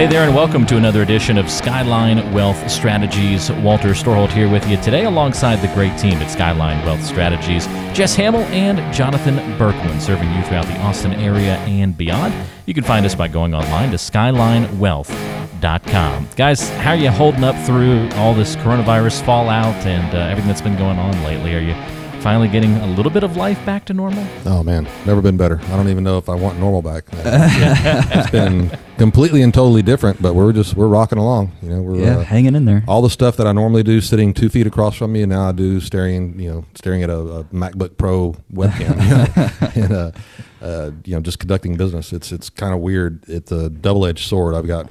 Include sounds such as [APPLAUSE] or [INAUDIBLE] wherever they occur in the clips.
hey there, and welcome to another edition of Skyline Wealth Strategies. Walter Storholt here with you today, alongside the great team at Skyline Wealth Strategies Jess Hamill and Jonathan Berkman, serving you throughout the Austin area and beyond. You can find us by going online to skylinewealth.com. Guys, how are you holding up through all this coronavirus fallout and uh, everything that's been going on lately? Are you finally getting a little bit of life back to normal? Oh man, never been better. I don't even know if I want normal back. [LAUGHS] it's been completely and totally different, but we're just we're rocking along. You know, we're yeah, uh, hanging in there. All the stuff that I normally do sitting two feet across from me, and now I do staring, you know, staring at a, a MacBook Pro webcam, you know, [LAUGHS] and uh, uh, you know, just conducting business. It's it's kind of weird. It's a double edged sword. I've got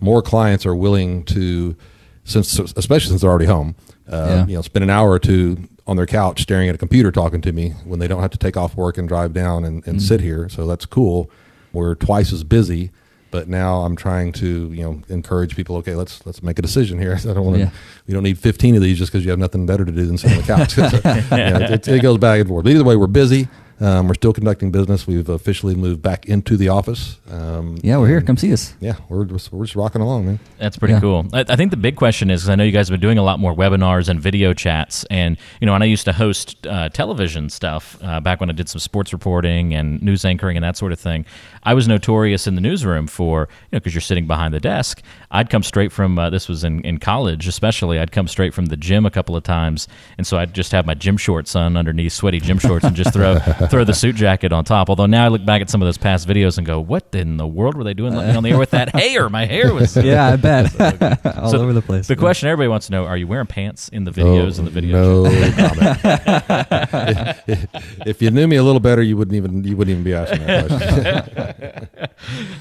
more clients are willing to, since especially since they're already home. Uh, yeah. You know, spend an hour or two on their couch staring at a computer talking to me when they don't have to take off work and drive down and, and mm-hmm. sit here. So that's cool. We're twice as busy, but now I'm trying to you know encourage people. Okay, let's let's make a decision here. [LAUGHS] I don't want to. Yeah. We don't need 15 of these just because you have nothing better to do than sit on the couch. [LAUGHS] so, yeah, it, it, goes back and forth. But either way, we're busy. Um, we're still conducting business. We've officially moved back into the office. Um, yeah, we're here. Come see us. Yeah, we're just, we're just rocking along, man. That's pretty yeah. cool. I, I, think the big question is, because I know you guys have been doing a lot more webinars and video chats, and you know, and I used to host uh, television stuff uh, back when I did some sports reporting and news anchoring and that sort of thing. I was notorious in the newsroom for you know because you're sitting behind the desk. I'd come straight from uh, this was in in college, especially. I'd come straight from the gym a couple of times, and so I'd just have my gym shorts on underneath, sweaty gym shorts, and just throw throw the suit jacket on top. Although now I look back at some of those past videos and go, "What in the world were they doing letting me on the air with that hair? My hair was [LAUGHS] yeah, I bet [LAUGHS] [LAUGHS] all so over the place." The yeah. question everybody wants to know: Are you wearing pants in the videos? in the video? No comment. if, if, you knew me a little better, you wouldn't even you wouldn't even be asking that question.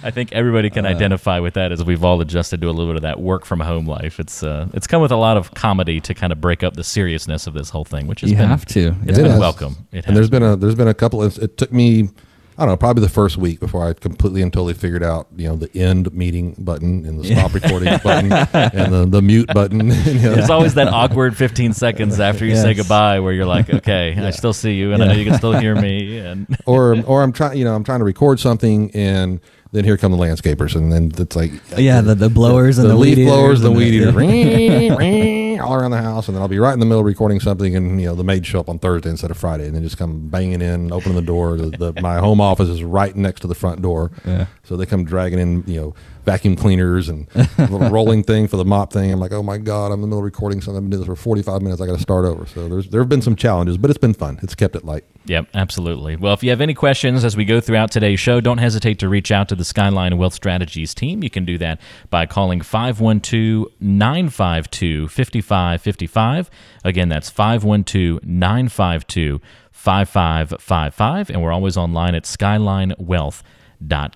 I think everybody can uh, identify with that as we've all adjusted to a little bit of that work from home life. It's uh, it's come with a lot of comedy to kind of break up the seriousness of this whole thing, which is you been, have to. It's yeah. been it welcome. It and there's been a there's been a couple. Of, it took me I don't know, probably the first week before I completely and totally figured out, you know, the end meeting button and the stop recording [LAUGHS] button and the, the mute button. [LAUGHS] you know. There's always that awkward 15 seconds after you yes. say goodbye where you're like, [LAUGHS] okay, yeah. I still see you and yeah. I know you can still hear me. And or, or I'm trying, you know, I'm trying to record something and then here come the landscapers, and then it's like yeah, the, the blowers the, and the, the leaf blowers, the weed eaters, all around the house, and then I'll be right in the middle recording something, and you know the maids show up on Thursday instead of Friday, and then just come banging in, opening the door. The, the, my home office is right next to the front door, yeah. so they come dragging in, you know, vacuum cleaners and little [LAUGHS] rolling thing for the mop thing. I'm like, oh my god, I'm in the middle of recording something. I've been doing this for 45 minutes. I got to start over. So there's there have been some challenges, but it's been fun. It's kept it light. Yep, absolutely. Well, if you have any questions as we go throughout today's show, don't hesitate to reach out to the Skyline Wealth Strategies team. You can do that by calling 512 952 5555. Again, that's 512 952 5555. And we're always online at Skyline Wealth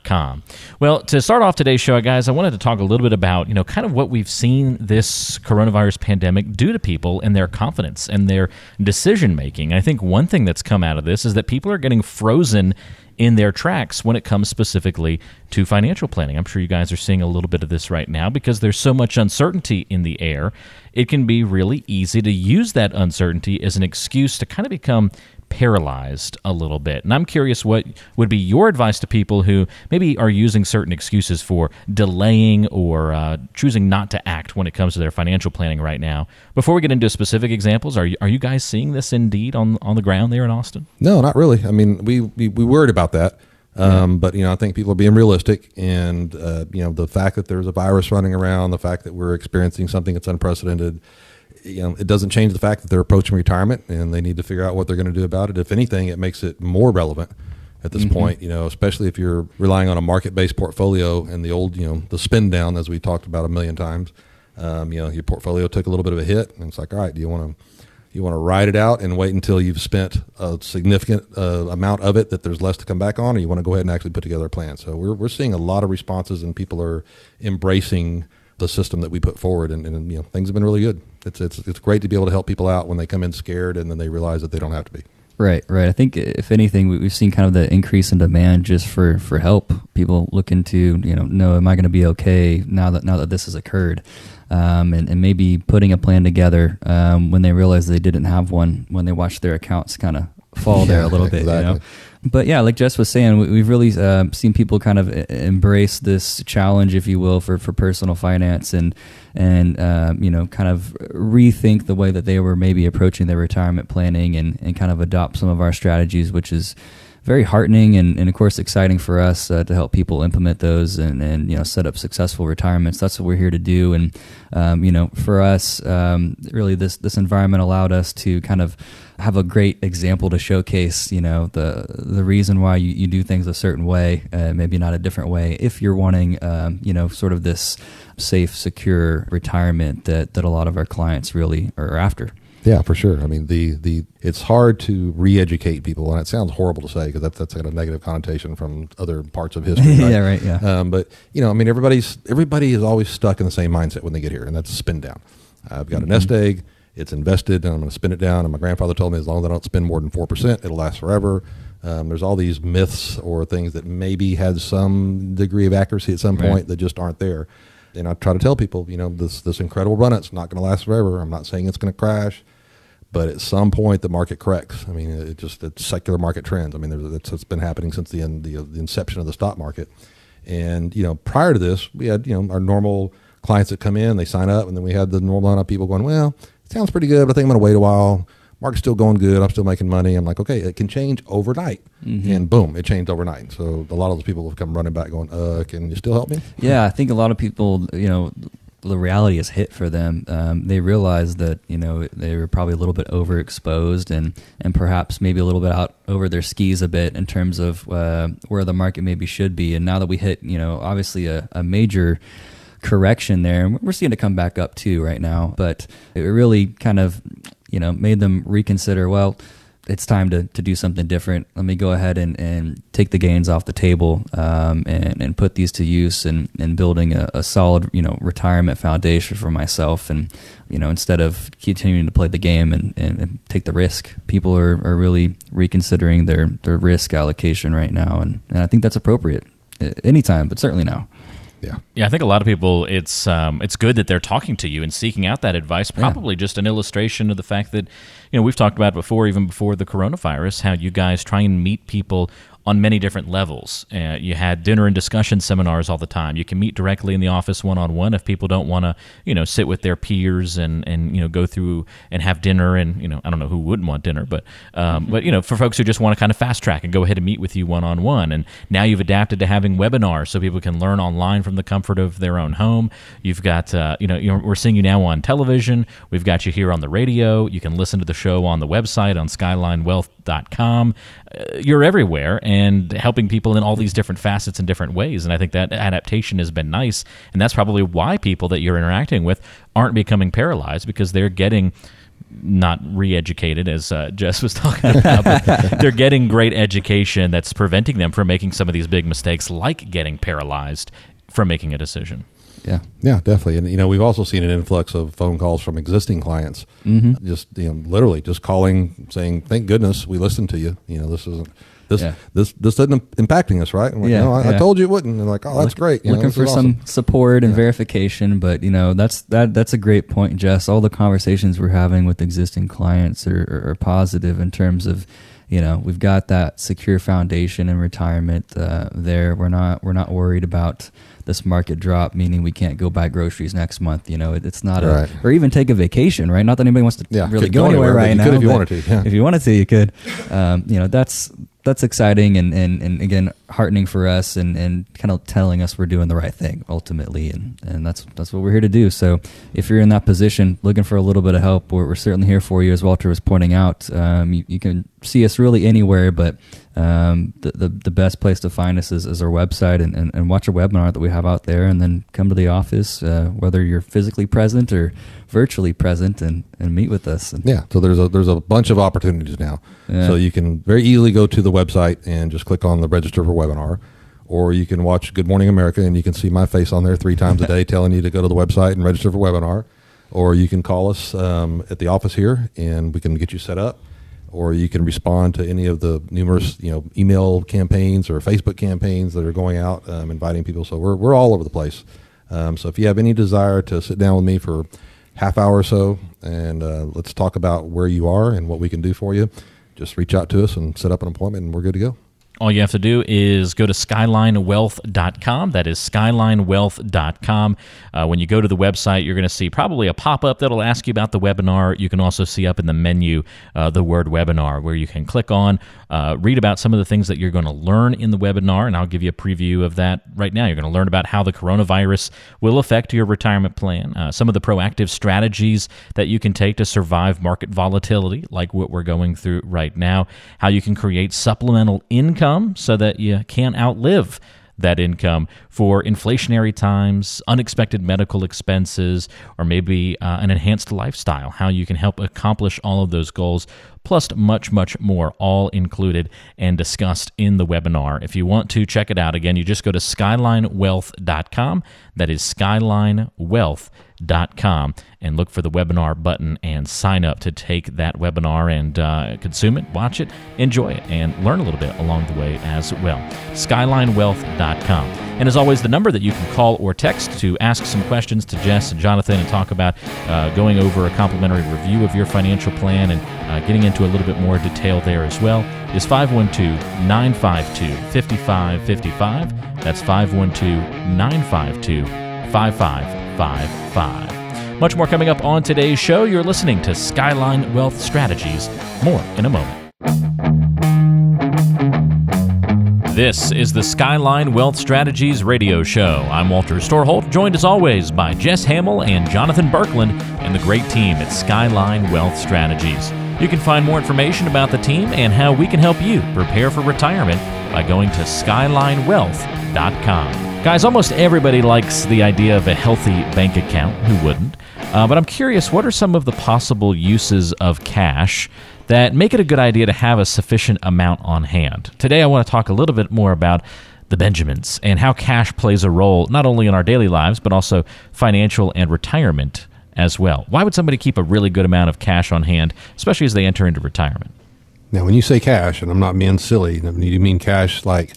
com. Well, to start off today's show, guys, I wanted to talk a little bit about, you know, kind of what we've seen this coronavirus pandemic do to people and their confidence and their decision making. I think one thing that's come out of this is that people are getting frozen in their tracks when it comes specifically to financial planning. I'm sure you guys are seeing a little bit of this right now because there's so much uncertainty in the air. It can be really easy to use that uncertainty as an excuse to kind of become paralyzed a little bit. And I'm curious what would be your advice to people who maybe are using certain excuses for delaying or uh, choosing not to act when it comes to their financial planning right now. Before we get into specific examples, are you, are you guys seeing this indeed on, on the ground there in Austin? No, not really. I mean, we, we, we worried about that. Um, yeah. But you know, I think people are being realistic, and uh, you know, the fact that there's a virus running around, the fact that we're experiencing something that's unprecedented, you know, it doesn't change the fact that they're approaching retirement and they need to figure out what they're going to do about it. If anything, it makes it more relevant at this mm-hmm. point, you know, especially if you're relying on a market-based portfolio and the old, you know, the spin down as we talked about a million times. Um, you know, your portfolio took a little bit of a hit, and it's like, all right, do you want to you want to ride it out and wait until you've spent a significant uh, amount of it that there's less to come back on, or you want to go ahead and actually put together a plan? So we're we're seeing a lot of responses, and people are embracing the system that we put forward, and, and you know, things have been really good it's it's it's great to be able to help people out when they come in scared and then they realize that they don't have to be. Right, right. I think if anything, we've seen kind of the increase in demand just for, for help. People looking to, you know, know, am I going to be okay now that now that this has occurred, um, and, and maybe putting a plan together um, when they realize they didn't have one when they watched their accounts kind of fall there a little [LAUGHS] bit. You know? But yeah, like Jess was saying, we, we've really uh, seen people kind of e- embrace this challenge, if you will, for, for personal finance and and um, you know kind of rethink the way that they were maybe approaching their retirement planning and, and kind of adopt some of our strategies, which is very heartening and, and of course exciting for us uh, to help people implement those and, and you know set up successful retirements. That's what we're here to do. And um, you know for us, um, really this this environment allowed us to kind of have a great example to showcase you know the the reason why you, you do things a certain way, uh, maybe not a different way. If you're wanting um, you know sort of this safe, secure retirement that that a lot of our clients really are after. Yeah, for sure. I mean, the the it's hard to re-educate people, and it sounds horrible to say because that's that's got a negative connotation from other parts of history. [LAUGHS] yeah, right. Yeah. Um, but you know, I mean, everybody's everybody is always stuck in the same mindset when they get here, and that's spin down. I've got a nest egg; it's invested, and I'm going to spin it down. And my grandfather told me as long as I don't spend more than four percent, it'll last forever. Um, there's all these myths or things that maybe had some degree of accuracy at some Right. point that just aren't there. And I try to tell people, you know, this this incredible run, it's not going to last forever. I'm not saying it's going to crash but at some point the market corrects. I mean, it just it's secular market trends. I mean, there's, it's, it's been happening since the, the the inception of the stock market. And you know, prior to this, we had you know our normal clients that come in, they sign up, and then we had the normal amount of people going, "Well, sounds pretty good, but I think I'm going to wait a while. Market's still going good. I'm still making money." I'm like, "Okay, it can change overnight," and boom, it changed overnight. So a lot of those people have come running back, going, "Uh, can you still help me?" Yeah, I think a lot of people, you know, the reality is hit for them. Um, they realize that you know they were probably a little bit overexposed and and perhaps maybe a little bit out over their skis a bit in terms of uh, where the market maybe should be. And now that we hit, you know, obviously a, a major correction there, and we're seeing it come back up too right now. But it really kind of, you know, made them reconsider. Well, it's time to, to do something different. Let me go ahead and, and take the gains off the table um, and, and put these to use and, and building a, a solid, you know, retirement foundation for myself. And, you know, instead of continuing to play the game and, and, and take the risk, people are, are really reconsidering their, their risk allocation right now. And, and I think that's appropriate anytime, but certainly now. Yeah. Yeah, I think a lot of people it's um, it's good that they're talking to you and seeking out that advice. Probably just an illustration of the fact that you know we've talked about before, even before the coronavirus, how you guys try and meet people on many different levels. Uh, you had dinner and discussion seminars all the time. You can meet directly in the office one on one if people don't want to, you know, sit with their peers and and you know go through and have dinner. And you know, I don't know who wouldn't want dinner, but um, but you know, for folks who just want to kind of fast track and go ahead and meet with you one on one. And now you've adapted to having webinars so people can learn online from the comfort of their own home. You've got uh, you know you're, we're seeing you now on television. We've got you here on the radio. You can listen to the show on the website on SkylineWealth.com. Uh, you're everywhere and helping people in all these different facets and different ways. And I think that adaptation has been nice. And that's probably why people that you're interacting with aren't becoming paralyzed because they're getting not re-educated as uh, Jess was [LAUGHS] talking about, they're getting great education that's preventing them from making some of these big mistakes, like getting paralyzed from making a decision. Yeah. Yeah, definitely. And you know, we've also seen an influx of phone calls from existing clients. Mm-hmm. Just you know, literally just calling, saying, "Thank goodness we listened to you." You know, this isn't this Yeah. this this isn't impacting us, right? Like, Yeah, no, I, I told you it wouldn't. And like, oh, that's great. You looking this for awesome. some support and verification but you know that's that that's a great point jess all the conversations we're having with existing clients are, are, are positive in terms of you know we've got that secure foundation in retirement uh, there we're not we're not worried about this market drop meaning we can't go buy groceries next month you know it, it's not Right. a or even take a vacation right not that anybody wants to Yeah, really go go anywhere, anywhere, right you now could if you wanted to, yeah. if you wanted to you could um, you know that's that's exciting and, and, and again heartening for us and, and kind of telling us we're doing the right thing ultimately and, and that's that's what we're here to do so if you're in that position looking for a little bit of help we're, we're certainly here for you as Walter was pointing out um, you, you can see us really anywhere but um, the, the, the best place to find us is, is our website and, and, and watch a webinar that we have out there and then come to the office uh, whether you're physically present or virtually present and, and meet with us and, Yeah, so there's a there's a bunch of opportunities now. Yeah. So you can very easily go to the website and just click on the register for webinar, or you can watch Good Morning America and you can see my face on there three times a day [LAUGHS] telling you to go to the website and register for webinar, or you can call us um, at the office here and we can get you set up, or you can respond to any of the numerous you know email campaigns or Facebook campaigns that are going out um, inviting people. So we're we're all over the place. Um, so if you have any desire to sit down with me for half hour or so and uh, let's talk about where you are and what we can do for you just reach out to us and set up an appointment, and we're good to go. All you have to do is go to skylinewealth.com. That is skylinewealth.com. Uh, when you go to the website, you're going to see probably a pop up that'll ask you about the webinar. You can also see up in the menu uh, the word webinar, where you can click on, uh, read about some of the things that you're going to learn in the webinar, and I'll give you a preview of that right now. You're going to learn about how the coronavirus will affect your retirement plan, uh, some of the proactive strategies that you can take to survive market volatility, like what we're going through right now, how you can create supplemental income so that you can't outlive that income for inflationary times, unexpected medical expenses, or maybe uh, an enhanced lifestyle, how you can help accomplish all of those goals, plus much, much more, all included and discussed in the webinar. If you want to check it out, again, you just go to skylinewealth.com. That is skylinewealth.com and look for the webinar button and sign up to take that webinar and uh, consume it, watch it, enjoy it, and learn a little bit along the way as well. SkylineWealth.com. And as always, the number that you can call or text to ask some questions to Jess and Jonathan and talk about uh, going over a complimentary review of your financial plan and uh, getting into a little bit more detail there as well is 512 952 5555. That's 512 952 5555. Much more coming up on today's show. You're listening to Skyline Wealth Strategies. More in a moment. This is the Skyline Wealth Strategies radio show. I'm Walter Storholt, joined as always by Jess Hamill and Jonathan Berkland and the great team at Skyline Wealth Strategies. You can find more information about the team and how we can help you prepare for retirement by going to skylinewealth.com. Guys, almost everybody likes the idea of a healthy bank account. Who wouldn't? Uh, but I'm curious, what are some of the possible uses of cash that make it a good idea to have a sufficient amount on hand? Today, I want to talk a little bit more about the Benjamins and how cash plays a role not only in our daily lives, but also financial and retirement as well. Why would somebody keep a really good amount of cash on hand, especially as they enter into retirement? Now, when you say cash, and I'm not being silly, you mean cash like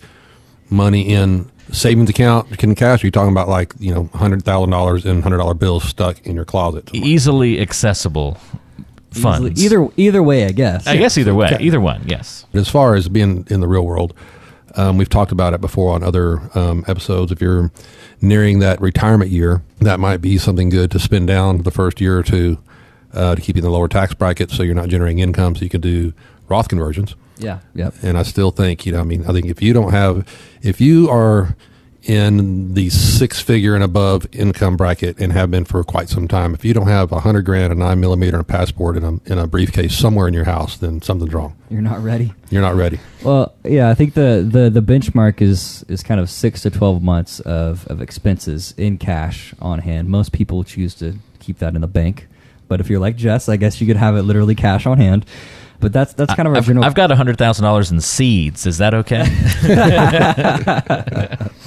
money in savings account can cash? Are you talking about like you know hundred thousand dollars in hundred dollar bills stuck in your closet? Somewhere? Easily accessible funds. Either either way, I guess. I yeah. guess either way, okay. either one. Yes. As far as being in the real world, um, we've talked about it before on other um, episodes. If you're nearing that retirement year, that might be something good to spend down the first year or two uh, to keep you in the lower tax bracket, so you're not generating income, so you can do Roth conversions. Yeah. Yep. And I still think, you know, I mean, I think if you don't have, if you are in the six figure and above income bracket and have been for quite some time, if you don't have a hundred grand, a nine millimeter, and a passport in a, in a briefcase somewhere in your house, then something's wrong. You're not ready. You're not ready. Well, yeah, I think the, the, the benchmark is, is kind of six to 12 months of, of expenses in cash on hand. Most people choose to keep that in the bank. But if you're like Jess, I guess you could have it literally cash on hand. But that's that's kind of our I've, general. I've got hundred thousand dollars in seeds. Is that okay?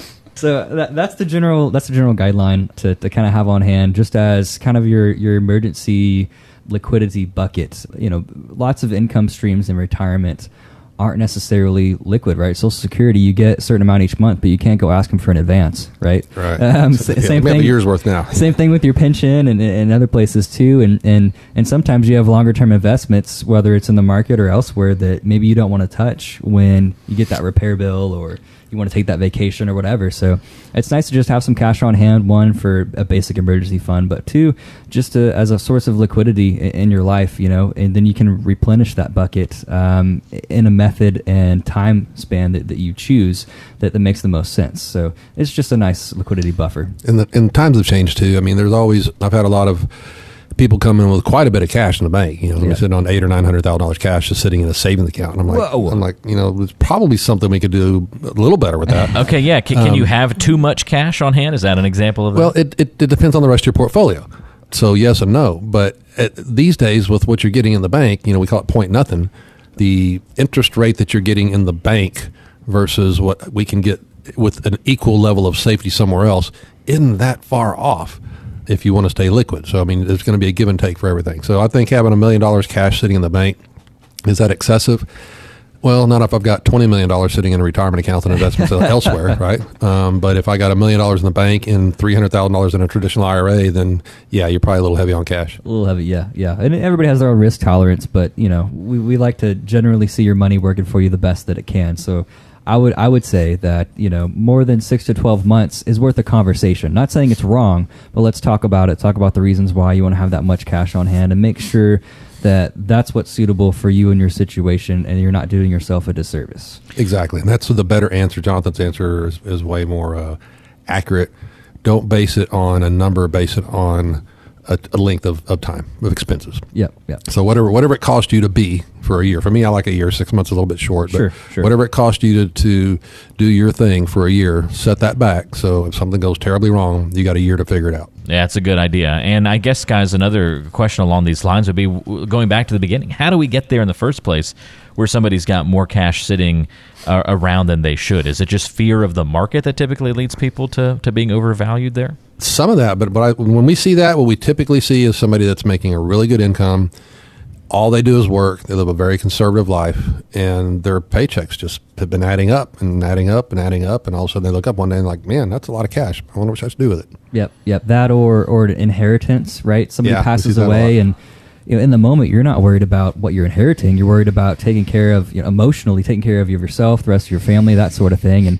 [LAUGHS] [LAUGHS] [LAUGHS] so that, that's the general that's the general guideline to, to kind of have on hand, just as kind of your your emergency liquidity bucket. You know, lots of income streams in retirement aren't necessarily liquid, right? Social Security, you get a certain amount each month, but you can't go ask them for an advance, right? Right. [LAUGHS] Um, yeah, same thing. A year's worth now. same thing with your pension and, and other places too. And, and and sometimes you have longer term investments, whether it's in the market or elsewhere, that maybe you don't want to touch when you get that repair bill or you want to take that vacation or whatever. So it's nice to just have some cash on hand. One for a basic emergency fund, but two, just to, as a source of liquidity in, your life. You know, and then you can replenish that bucket um, in a method and time span that, that you choose that, that makes the most sense. So it's just a nice liquidity buffer. And the and times have changed too. I mean, there's always I've had a lot of people come in with quite a bit of cash in the bank. You know, yeah. sitting on eight or nine hundred thousand dollars cash just sitting in a savings account. And I'm like, Whoa. I'm like, you know, there's probably something we could do a little better with that. [LAUGHS] okay, yeah. Can, can um, you have too much cash on hand? Is that an example of that? Well, it, it, it depends on the rest of your portfolio. So yes and no. But at, these days, with what you're getting in the bank, you know, we call it point nothing. The interest rate that you're getting in the bank versus what we can get with an equal level of safety somewhere else isn't that far off if you want to stay liquid. So I mean, there's going to be a give and take for everything. So I think having a million dollars cash sitting in the bank is that excessive? Well, not if I've got twenty million dollars sitting in a retirement account and investments [LAUGHS] elsewhere, right? Um, but if I got a million dollars in the bank and three hundred thousand dollars in a traditional IRA, then yeah, you're probably a little heavy on cash. A little heavy, yeah, yeah. And everybody has their own risk tolerance, but you know, we, we like to generally see your money working for you the best that it can. So I would I would say that you know more than six to twelve months is worth a conversation. Not saying it's wrong, but let's talk about it. Talk about the reasons why you want to have that much cash on hand, and make sure that that's what's suitable for you and your situation, and you're not doing yourself a disservice. Exactly, and that's the better answer. Jonathan's answer is, is way more uh, accurate. Don't base it on a number. Base it on a, a, length of, of time of expenses. Yeah, yep. So whatever whatever it costs you to be for a year. For me, I like a year. Six months is a little bit short, but sure, sure. whatever it costs you to, to do your thing for a year, set that back. So if something goes terribly wrong, you got a year to figure it out. Yeah, it's a good idea. And I guess, guys, another question along these lines would be going back to the beginning. How do we get there in the first place, where somebody's got more cash sitting uh, around than they should? Is it just fear of the market that typically leads people to to being overvalued there? Some of that, but but I, when we see that, what we typically see is somebody that's making a really good income all they do is work. They live a very conservative life, and their paychecks just have been adding up and adding up and adding up. And all of a sudden, they look up one day and like, "Man, that's a lot of cash. I wonder what I should do with it." Yep, yep. That or or inheritance, right? Somebody yeah, passes away, and you know, in the moment, you're not worried about what you're inheriting. You're worried about taking care of you know, emotionally, taking care of yourself, the rest of your family, that sort of thing. And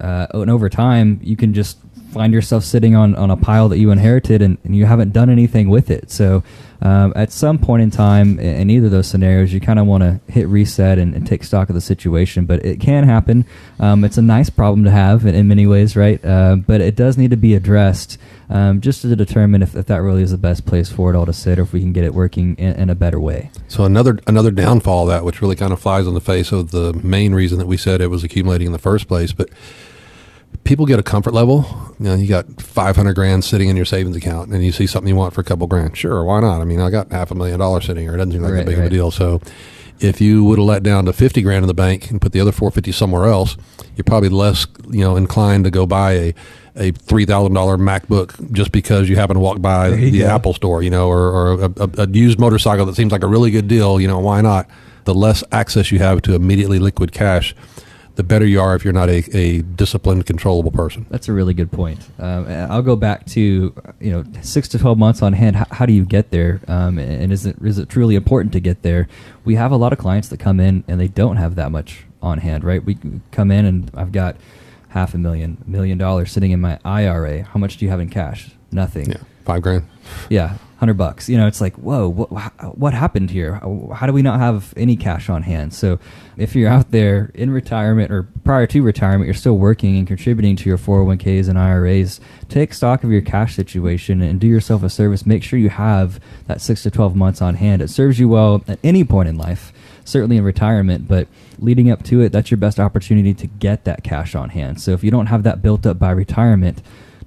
uh, and over time, you can just find yourself sitting on, on a pile that you inherited and, and you haven't done anything with it. So um, at some point in time, in either of those scenarios, you kind of want to hit reset and, and, take stock of the situation. But it can happen. Um, it's a nice problem to have in, in many ways, right? Uh, but it does need to be addressed um, just to determine if, if, that really is the best place for it all to sit, or if we can get it working in, in a better way. So another another downfall of that, which really kind of flies on the face of the main reason that we said it was accumulating in the first place, but people get a comfort level. You know, you got 500 grand sitting in your savings account and you see something you want for a couple grand. Sure, why not? I mean, I got half a million dollars sitting here. It doesn't seem like right, that big right. of a deal. So if you would have let down to 50 grand in the bank and put the other 450 somewhere else, you're probably less, you know, inclined to go buy a a three thousand dollar MacBook just because you happen to walk by the go. Apple store, you know, or, or a, a, a used motorcycle that seems like a really good deal. You know, why not? The less access you have to immediately liquid cash, the better you are if you're not a, a disciplined, controllable person. That's a really good point. Um, I'll go back to you know six to twelve months on hand. How, how do you get there? Um, and is it is it truly important to get there? We have a lot of clients that come in and they don't have that much on hand. Right? We come in and I've got half a million, million dollars sitting in my IRA. How much do you have in cash? Nothing. Yeah, five grand. Yeah, hundred bucks. You know, it's like, whoa, what, what happened here? How do we not have any cash on hand? So, if you're out there in retirement or prior to retirement, you're still working and contributing to your 401ks and IRAs. Take stock of your cash situation and do yourself a service. Make sure you have that six to twelve months on hand. It serves you well at any point in life, certainly in retirement, but leading up to it, that's your best opportunity to get that cash on hand. So, if you don't have that built up by retirement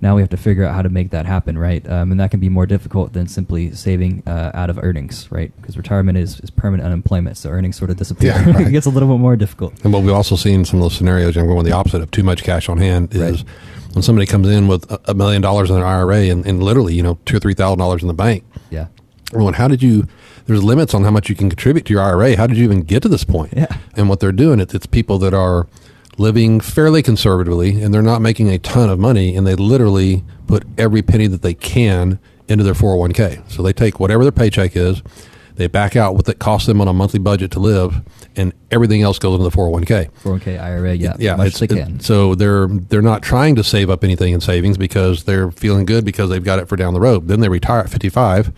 now we have to figure out how to make that happen, right? Um, and that can be more difficult than simply saving uh, out of earnings, right? Because retirement is, is permanent unemployment, so earnings sort of disappear. Yeah, right. [LAUGHS] it gets a little bit more difficult. And what we've also seen in some of those scenarios, and we're going the opposite of too much cash on hand, is right. when somebody comes in with a million dollars in an IRA and, and literally, you know, two or three thousand dollars in the bank. Yeah. Well, how did you? There's limits on how much you can contribute to your IRA. How did you even get to this point? Yeah. And what they're doing, it's, it's people that are living fairly conservatively and they're not making a ton of money and they literally put every penny that they can into their 401k. So they take whatever their paycheck is, they back out what it costs them on a monthly budget to live, and everything else goes into the 401k. 401k IRA, yeah, yeah, much they can. It, so they're they're not trying to save up anything in savings because they're feeling good because they've got it for down the road. Then they retire at 55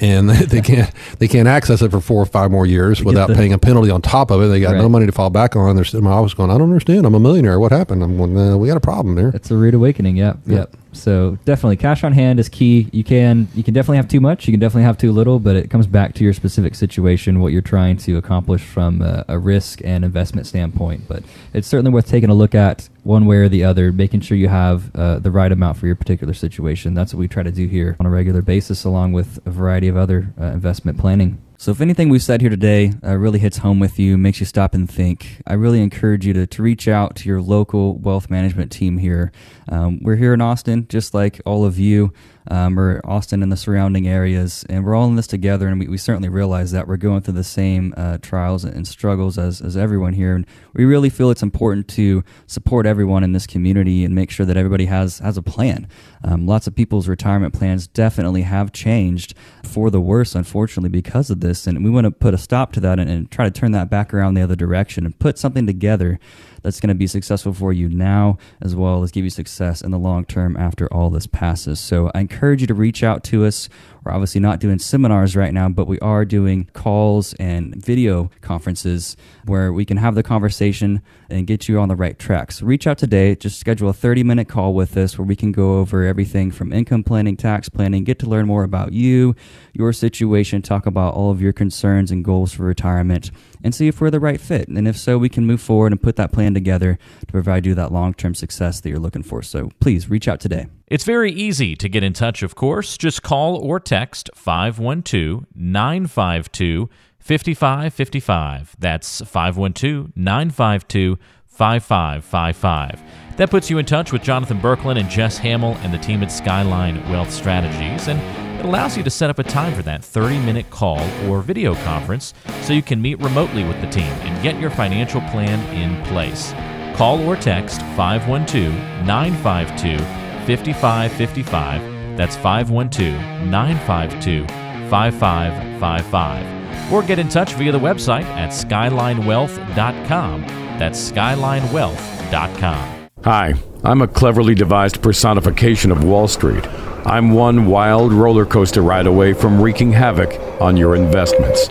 and [LAUGHS] they can't they can't access it for four or five more years without the, paying a penalty on top of it. They got right. no money to fall back on. They're sitting in my office going, I don't understand. I'm a millionaire. What happened? I'm going, uh, we got a problem there. It's a rude awakening. Yep, yep. yep. So definitely, cash on hand is key. You can you can definitely have too much. You can definitely have too little. But it comes back to your specific situation, what you're trying to accomplish from a, a risk and investment standpoint. But it's certainly worth taking a look at one way or the other, making sure you have uh, the right amount for your particular situation. That's what we try to do here on a regular basis, along with a variety of other uh, investment planning so, if anything we've said here today uh, really hits home with you, makes you stop and think, I really encourage you to, to reach out to your local wealth management team here. Um, we're here in Austin, just like all of you. Um, or Austin and the surrounding areas, and we're all in this together. And we, we certainly realize that we're going through the same uh, trials and struggles as, as everyone here. And we really feel it's important to support everyone in this community and make sure that everybody has has a plan. Um, lots of people's retirement plans definitely have changed for the worse, unfortunately, because of this. And we want to put a stop to that and, and try to turn that back around the other direction and put something together that's going to be successful for you now as well as give you success in the long term after all this passes. So I encourage you to reach out to us. We're obviously not doing seminars right now, but we are doing calls and video conferences where we can have the conversation and get you on the right track. So reach out today. Just schedule a 30 minute call with us where we can go over everything from income planning, tax planning, get to learn more about you, your situation, talk about all of your concerns and goals for retirement, and see if we're the right fit. And if so, we can move forward and put that plan together to provide you that long term success that you're looking for. So please reach out today. It's very easy to get in touch, of course. Just call or text 512 952 5555. That's 512 952 5555. That puts you in touch with Jonathan Berkland and Jess Hamill and the team at Skyline Wealth Strategies, and it allows you to set up a time for that 30 minute call or video conference so you can meet remotely with the team and get your financial plan in place. Call or text 512 952 5555. That's 512 952 5555. Or get in touch via the website at skylinewealth.com. That's skylinewealth.com. Hi, I'm a cleverly devised personification of Wall Street. I'm one wild roller coaster ride away from wreaking havoc on your investments.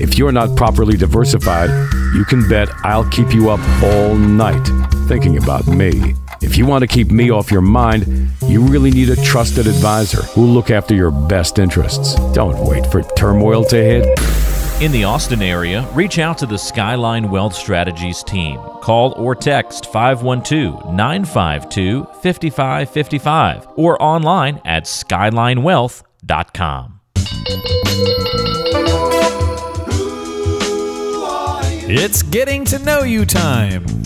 If you're not properly diversified, you can bet I'll keep you up all night thinking about me. If you want to keep me off your mind, you really need a trusted advisor who'll look after your best interests. Don't wait for turmoil to hit. In the Austin area, reach out to the Skyline Wealth Strategies team. Call or text 512 952 5555 or online at skylinewealth.com. It's getting to know you time.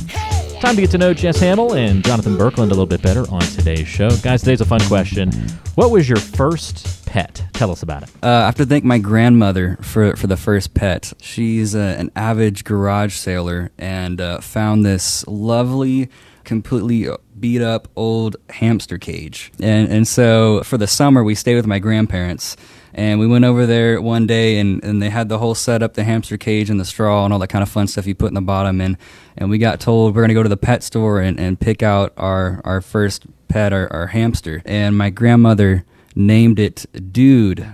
Time to get to know Jess Hamill and Jonathan Berkland a little bit better on today's show. Guys, today's a fun question. What was your first pet? Tell us about it. Uh, I have to thank my grandmother for for the first pet. She's uh, an avid garage sailor and uh, found this lovely, completely beat up old hamster cage. And and so for the summer we stayed with my grandparents. And we went over there one day, and, and they had the whole setup, the hamster cage and the straw and all that kind of fun stuff you put in the bottom. And, and we got told we're going to go to the pet store and, and pick out our, our first pet, our, our hamster. And my grandmother named it Dude.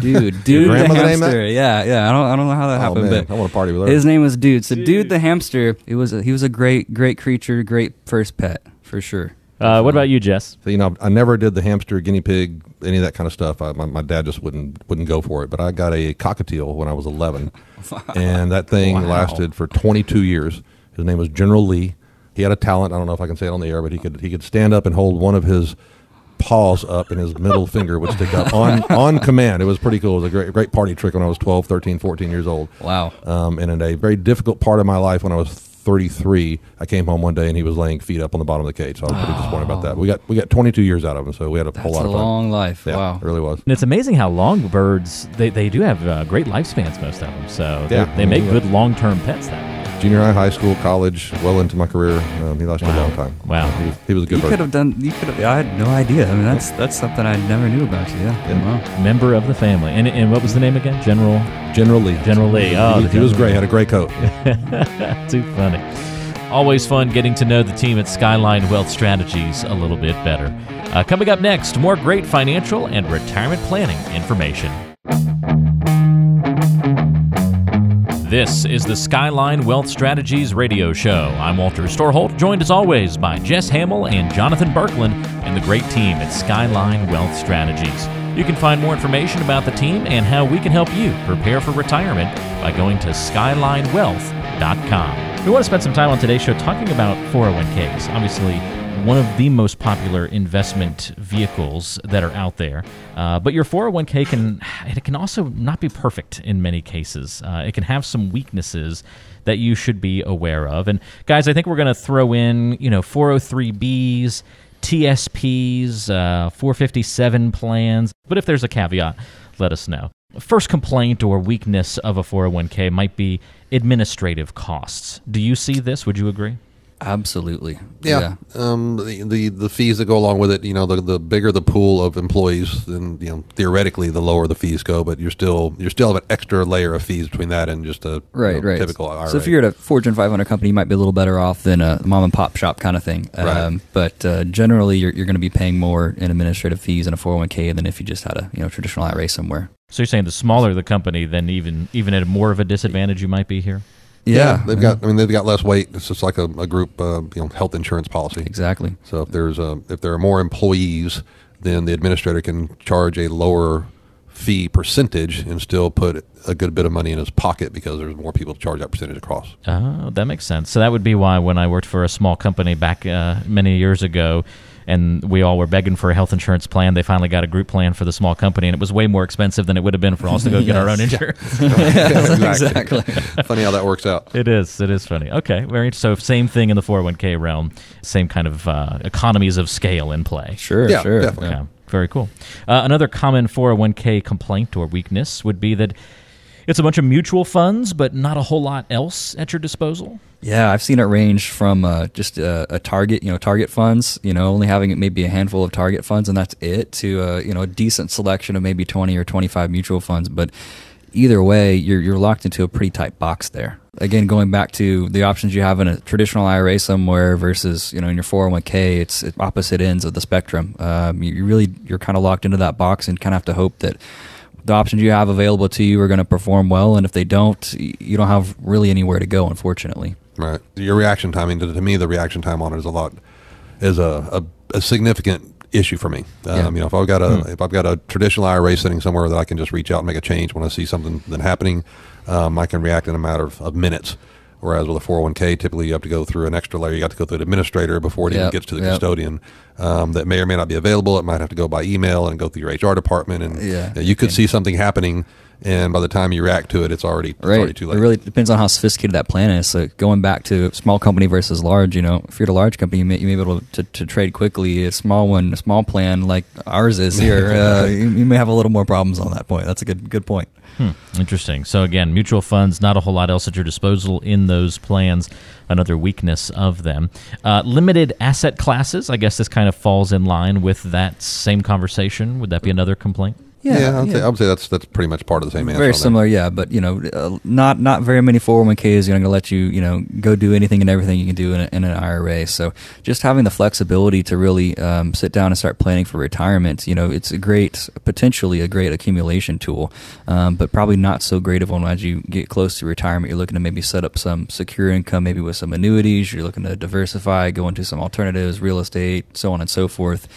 Dude, [LAUGHS] dude, the hamster. Yeah, yeah. I don't, I don't know how that Oh, happened, man. but I wanna party with her. His name was Dude. So, dude, the hamster. It was a, he was a great, great creature, great first pet for sure. Uh, what about you, Jess? So you know, I never did the hamster, guinea pig, any of that kind of stuff. I, my, my dad just wouldn't wouldn't go for it. But I got a cockatiel when I was 11, [LAUGHS] and that thing Wow. lasted for 22 years. His name was General Lee. He had a talent. I don't know if I can say it on the air, but he could he could stand up and hold one of his paws up and his middle finger would stick up on [LAUGHS] on command. It was pretty cool. It was a great great party trick when I was 12, 13, 14 years old. Wow. Um, and in a very difficult part of my life when I was 33, I came home one day and he was laying feet up on the bottom of the cage. So I was pretty disappointed about that. We got we got 22 years out of him, so we had a whole lot a of fun. long life. Yeah, wow. it really was. And it's amazing how long birds they, they do have uh, great lifespans. Most of them, so they- Yeah. they make good long term pets. That way. Junior high, high school, college, well into my career. Um, he lasted a long time. Wow. He was, he was a good You bird. could have done. You could have. I had no idea. I mean, that's that's something I never knew about you. Yeah. Yeah. Wow. Member of the family. And, and what was the name again? General General Lee. General Lee. Oh, he, the he was General great. Lee. Had a great coat. [LAUGHS] Too funny. Always fun getting to know the team at Skyline Wealth Strategies a little bit better. Uh, coming up next, more great financial and retirement planning information. This is the Skyline Wealth Strategies radio show. I'm Walter Storholt, joined as always by Jess Hamill and Jonathan Berkland and the great team at Skyline Wealth Strategies. You can find more information about the team and how we can help you prepare for retirement by going to skylinewealth.com. We want to spend some time on today's show talking about 401ks. Obviously, one of the most popular investment vehicles that are out there. Uh, but your 401k can it can also not be perfect in many cases. Uh, it can have some weaknesses that you should be aware of. And guys, I think we're going to throw in you know 403bs. TSPs, uh, 457 plans. But if there's a caveat, let us know. First complaint or weakness of a 401k might be administrative costs. Do you see this? Would you agree? Absolutely. Yeah. Um, the, the the fees that go along with it, you know, the, the bigger the pool of employees, then you know theoretically the lower the fees go. But you're still you're still have an extra layer of fees between that and just a Right, you know, right. typical IRA. So if you're at a Fortune 500 company, you might be a little better off than a mom and pop shop kind of thing. Um, But uh, generally, you're, you're going to be paying more in administrative fees in a 401k than if you just had a you know traditional IRA somewhere. So you're saying the smaller the company, then even even at more of a disadvantage you might be here? Yeah, they've got I mean they've got less weight. It's just like a, a group uh, you know health insurance policy. exactly. So if there's a, if there are more employees, then the administrator can charge a lower fee percentage and still put a good bit of money in his pocket because there's more people to charge that percentage across. Oh, that makes sense. So that would be why when I worked for a small company back uh, many years ago, and we all were begging for a health insurance plan, they finally got a group plan for the small company, and it was way more expensive than it would have been for us to go get our own [LAUGHS] insurance. [LAUGHS] exactly. Funny how that works out. It is. It is funny. Okay, very. So same thing in the 401k realm. Same kind of uh, economies of scale in play. Sure, Yeah, sure. definitely. Okay, very cool. Uh, another common 401k complaint or weakness would be that it's a bunch of mutual funds, but not a whole lot else at your disposal. Yeah, I've seen it range from uh, just a, a target, you know, target funds, you know, only having maybe a handful of target funds and that's it, to uh, you know a decent selection of maybe twenty or twenty five mutual funds. But either way, you're you're locked into a pretty tight box there. Again, going back to the options you have in a traditional IRA somewhere versus you know in your 401k, it's, it's opposite ends of the spectrum. Um, you, you really you're kind of locked into that box and kind of have to hope that the options you have available to you are going to perform well, and if they don't, you don't have really anywhere to go, unfortunately. Right. Your reaction time. I mean, to, me, the reaction time on it is a lot is a, a, a significant issue for me. Um, Yeah. You know, if I've got a if I've got a traditional IRA sitting somewhere that I can just reach out and make a change when I see something then happening, um, I can react in a matter of, of minutes. Whereas with a 401k, typically you have to go through an extra layer. You got to go through an administrator before it even gets to the yep. custodian. Um, that may or may not be available. It might have to go by email and go through your HR department. And Yeah. you, know, you could see something happening, and by the time you react to it, it's already it's Right. already too late. It really depends on how sophisticated that plan is. So going back to small company versus large, you know, if you're at a large company, you may, you may be able to, to trade quickly. A small one, a small plan like ours is here, [LAUGHS] uh, you, you may have a little more problems on that point. That's a good good point. Hmm, interesting. So again, mutual funds, not a whole lot else at your disposal in those plans. Another weakness of them. Uh, limited asset classes. I guess this kind of falls in line with that same conversation. Would that be another complaint? Yeah, I'd, Say, I would say that's that's pretty much part of the same answer. Very similar, yeah. But you know, uh, not not very many 401ks are going to let you, you know, go do anything and everything you can do in, a, in an IRA. So just having the flexibility to really um, sit down and start planning for retirement, you know, it's a great, potentially a great accumulation tool, um, but probably not so great of one as you get close to retirement. You're looking to maybe set up some secure income, maybe with some annuities. You're looking to diversify, go into some alternatives, real estate, so on and so forth.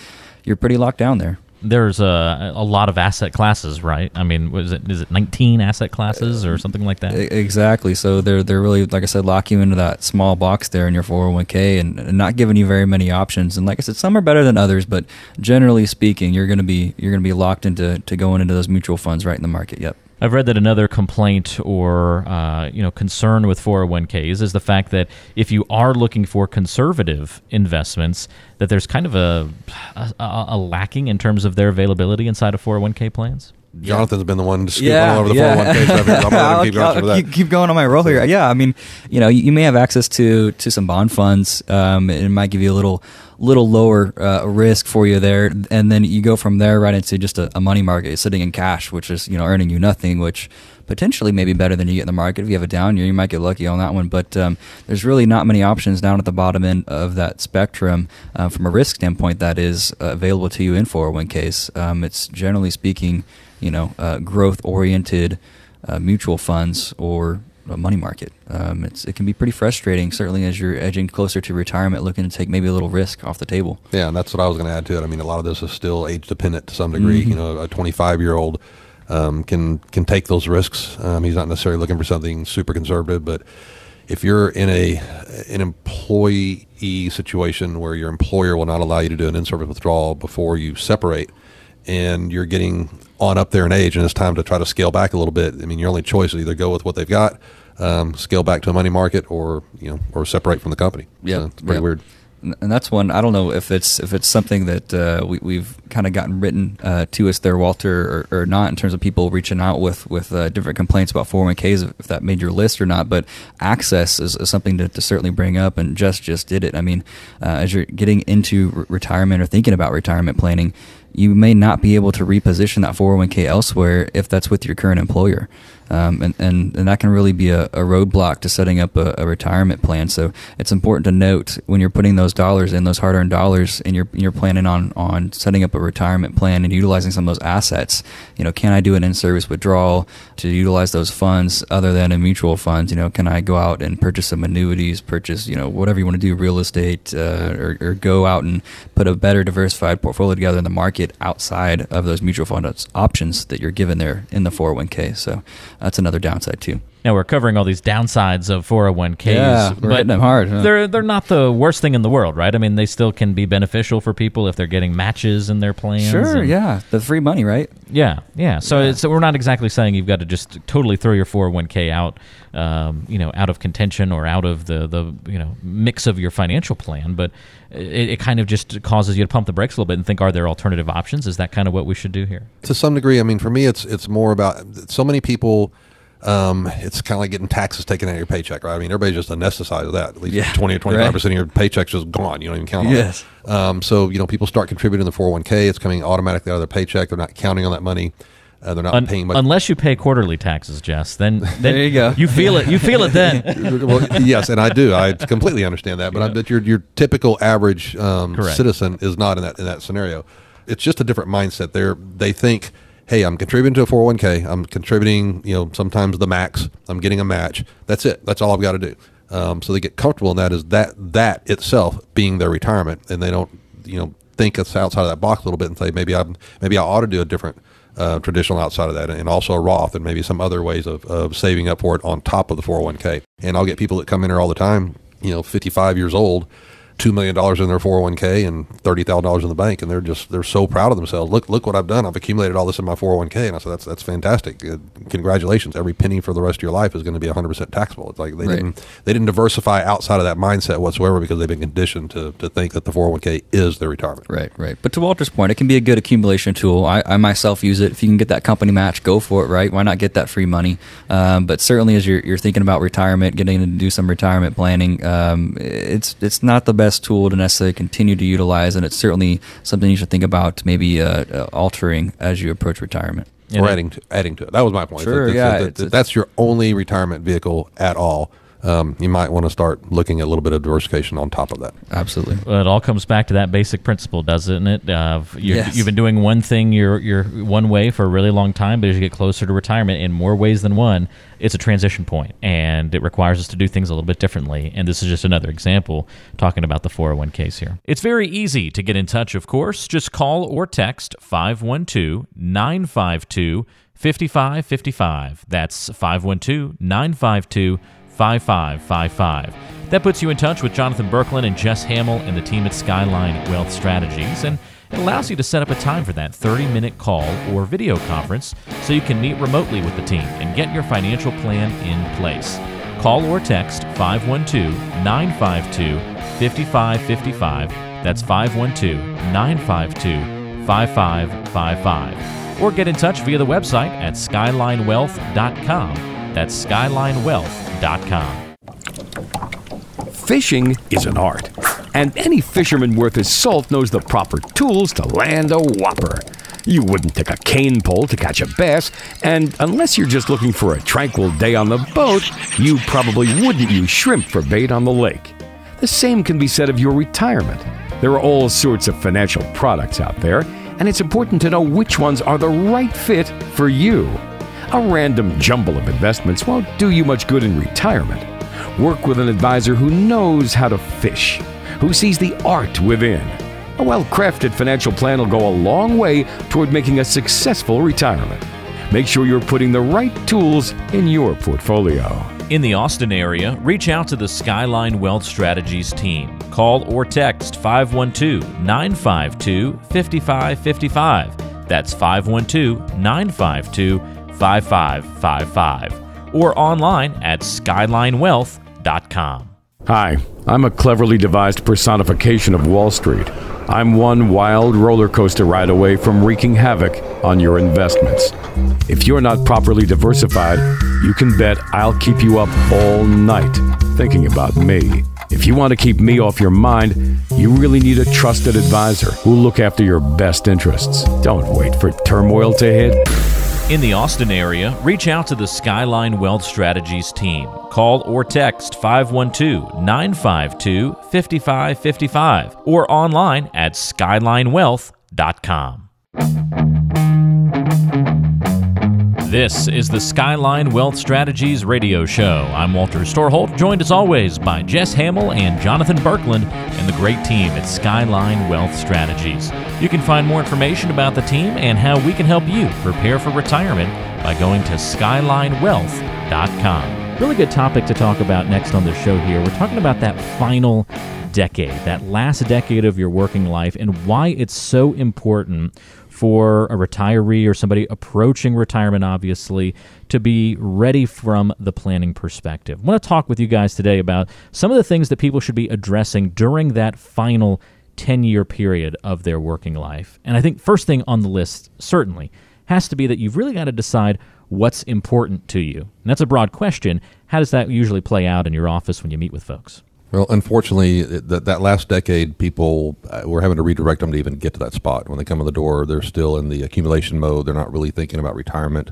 You're pretty locked down there. There's a, a lot of asset classes, right? I mean, was it is it 19 asset classes or something like that? Exactly. So they're they're really like I said, lock you into that small box there in your 401k and, and not giving you very many options. And like I said, some are better than others, but generally speaking, you're gonna be you're gonna be locked into to going into those mutual funds right in the market. Yep. I've read that another complaint or uh, you know concern with 401ks is the fact that if you are looking for conservative investments, that there's kind of a, a, a lacking in terms of their availability inside of 401k plans. Jonathan's been the one to scoop all over the 401k stuff. I'm [LAUGHS] I'll- going to keep I'll keep, keep going on my roll here. Yeah, I mean, you know, you, you may have access to to some bond funds. Um, it might give you a little little lower uh, risk for you there, and then you go from there right into just a, a money market sitting in cash, which is you know earning you nothing, which potentially may be better than you get in the market. If you have a down year, you might get lucky on that one. But um, there's really not many options down at the bottom end of that spectrum uh, from a risk standpoint that is uh, available to you in 401ks. Um, it's generally speaking, you know, uh, growth oriented uh, mutual funds or a money market. Um, it's, it can be pretty frustrating, certainly as you're edging closer to retirement, looking to take maybe a little risk off the table. Yeah, and that's what I was going to add to it. I mean, a lot of this is still age dependent to some degree. Mm-hmm. You know, a 25 year old um, can can take those risks. Um, he's not necessarily looking for something super conservative, but if you're in a an employee situation where your employer will not allow you to do an in-service withdrawal before you separate, and you're getting on up there in age, and it's time to try to scale back a little bit. I mean, your only choice is either go with what they've got, um, scale back to a money market, or you know, or separate from the company. Yeah, so it's pretty yep. weird. and that's one I don't know if it's if it's something that uh, we, we've kind of gotten written uh, to us there, Walter, or, or, not in terms of people reaching out with with uh, different complaints about 401ks if that made your list or not. But access is, is something to, to, certainly bring up, and just just did it. I mean, uh, as you're getting into re- retirement or thinking about retirement planning, you may not be able to reposition that 401k elsewhere if that's with your current employer. Um, and, and, and that can really be a, a roadblock to setting up a, a, retirement plan. So it's important to note when you're putting those dollars in, those hard-earned dollars, and you're you're planning on on setting up a retirement plan and utilizing some of those assets. You know, can I do an in-service withdrawal to utilize those funds other than in mutual funds? You know, can I go out and purchase some annuities, purchase you know whatever you want to do, real estate, uh, or, or go out and put a better diversified portfolio together in the market outside of those mutual fund options that you're given there in the 401k. So that's another downside too. Now we're covering all these downsides of 401ks, yeah, we're but hitting them hard. Huh? They're they're not the worst thing in the world, right? I mean, they still can be beneficial for people if they're getting matches in their plans. Sure, yeah, the free money, right? Yeah, yeah. So yeah. we're not exactly saying you've got to just totally throw your 401k out, um, you know, out of contention or out of the the you know mix of your financial plan, but it, it, kind of just causes you to pump the brakes a little bit and think, are there alternative options? Is that kind of what we should do here? To some degree, I mean, for me, it's it's more about so many people um, it's kind of like getting taxes taken out of your paycheck, right? I mean, everybody's just anesthetized that. At least yeah, 20 or 25% right. of your paycheck's just gone. You don't even count on yes. it. Um, so, you know, people start contributing to the 401k. It's coming automatically out of their paycheck. They're not counting on that money. Uh, they're not Un- paying much. Unless you pay quarterly taxes, Jess. Then, [LAUGHS] then there you go. You feel it. You feel it then. [LAUGHS] well, yes, and I do. I completely understand that. But yeah. I bet your your typical average um, citizen is not in that in that scenario. It's just a different mindset. They they think – hey, I'm contributing to a 401k. I'm contributing, you know, sometimes the max. I'm getting a match. That's it. That's all I've got to do. Um, so they get comfortable in that is that that itself being their retirement, and they don't, you know, think it's outside of that box a little bit and say maybe I maybe I ought to do a different uh, traditional outside of that, and also a Roth and maybe some other ways of, of saving up for it on top of the 401k. And I'll get people that come in here all the time, you know, 55 years old two million dollars in their 401k and thirty thousand dollars in the bank, and they're just they're so proud of themselves. Look, look what I've done. I've accumulated all this in my 401k, and I said that's that's fantastic. Uh, congratulations. Every penny for the rest of your life is going to be 100 percent taxable. It's like they right. didn't they didn't diversify outside of that mindset whatsoever because they've been conditioned to to think that the 401k is their retirement. Right, right. But to Walter's point, it can be a good accumulation tool. I, I myself use it. If you can get that company match, go for it. Right? Why not get that free money? Um, but certainly, as you're, you're thinking about retirement, getting to do some retirement planning, um, it's it's not the best tool to necessarily continue to utilize, and it's certainly something you should think about maybe uh, uh, altering as you approach retirement. or adding to, adding to it. That was my point. Sure, that, yeah, that, that, that's your only retirement vehicle at all um, you might want to start looking at a little bit of diversification on top of that. Absolutely. Well, it all comes back to that basic principle, doesn't it? Uh, you yes. You've been doing one thing your your one way for a really long time, but as you get closer to retirement, in more ways than one, it's a transition point, and it requires us to do things a little bit differently. And this is just another example talking about the 401ks here. It's very easy to get in touch, of course. Just call or text 512 952 5555. That's 512 952 5555. That puts you in touch with Jonathan Berkland and Jess Hamill and the team at Skyline Wealth Strategies, and it allows you to set up a time for that 30 minute call or video conference so you can meet remotely with the team and get your financial plan in place. Call or text 512 952 5555. That's 512 952 5555. Or get in touch via the website at skylinewealth.com. That's skylinewealth.com Fishing is an art, and any fisherman worth his salt knows the proper tools to land a whopper. You wouldn't take a cane pole to catch a bass, and unless you're just looking for a tranquil day on the boat, you probably wouldn't use shrimp for bait on the lake. The same can be said of your retirement. There are all sorts of financial products out there, and it's important to know which ones are the right fit for you. A random jumble of investments won't do you much good in retirement. Work with an advisor who knows how to fish, who sees the art within. A well crafted financial plan will go a long way toward making a successful retirement. Make sure you're putting the right tools in your portfolio. In the Austin area, reach out to the Skyline Wealth Strategies team. Call or text 512 952 5555. That's 512 952 5555 or online at skylinewealth.com. Hi, I'm a cleverly devised personification of Wall Street. I'm one wild roller coaster ride away from wreaking havoc on your investments. If you're not properly diversified, you can bet I'll keep you up all night thinking about me. If you want to keep me off your mind, you really need a trusted advisor who'll look after your best interests. Don't wait for turmoil to hit. In the Austin area, reach out to the Skyline Wealth Strategies team. Call or text 512 952 5555 or online at skylinewealth.com. This is the Skyline Wealth Strategies radio show. I'm Walter Storholt, joined as always by Jess Hamill and Jonathan Berkland and the great team at Skyline Wealth Strategies. You can find more information about the team and how we can help you prepare for retirement by going to skylinewealth.com. Really good topic to talk about next on the show here. We're talking about that final decade, that last decade of your working life, and why it's so important for a retiree or somebody approaching retirement, obviously, to be ready from the planning perspective. I want to talk with you guys today about some of the things that people should be addressing during that final 10 year period of their working life. And I think first thing on the list, certainly, has to be that you've really got to decide what's important to you. And that's a broad question. How does that usually play out in your office when you meet with folks? Well, unfortunately, that that last decade, people uh, we're having to redirect them to even get to that spot. When they come in the door, they're still in the accumulation mode. They're not really thinking about retirement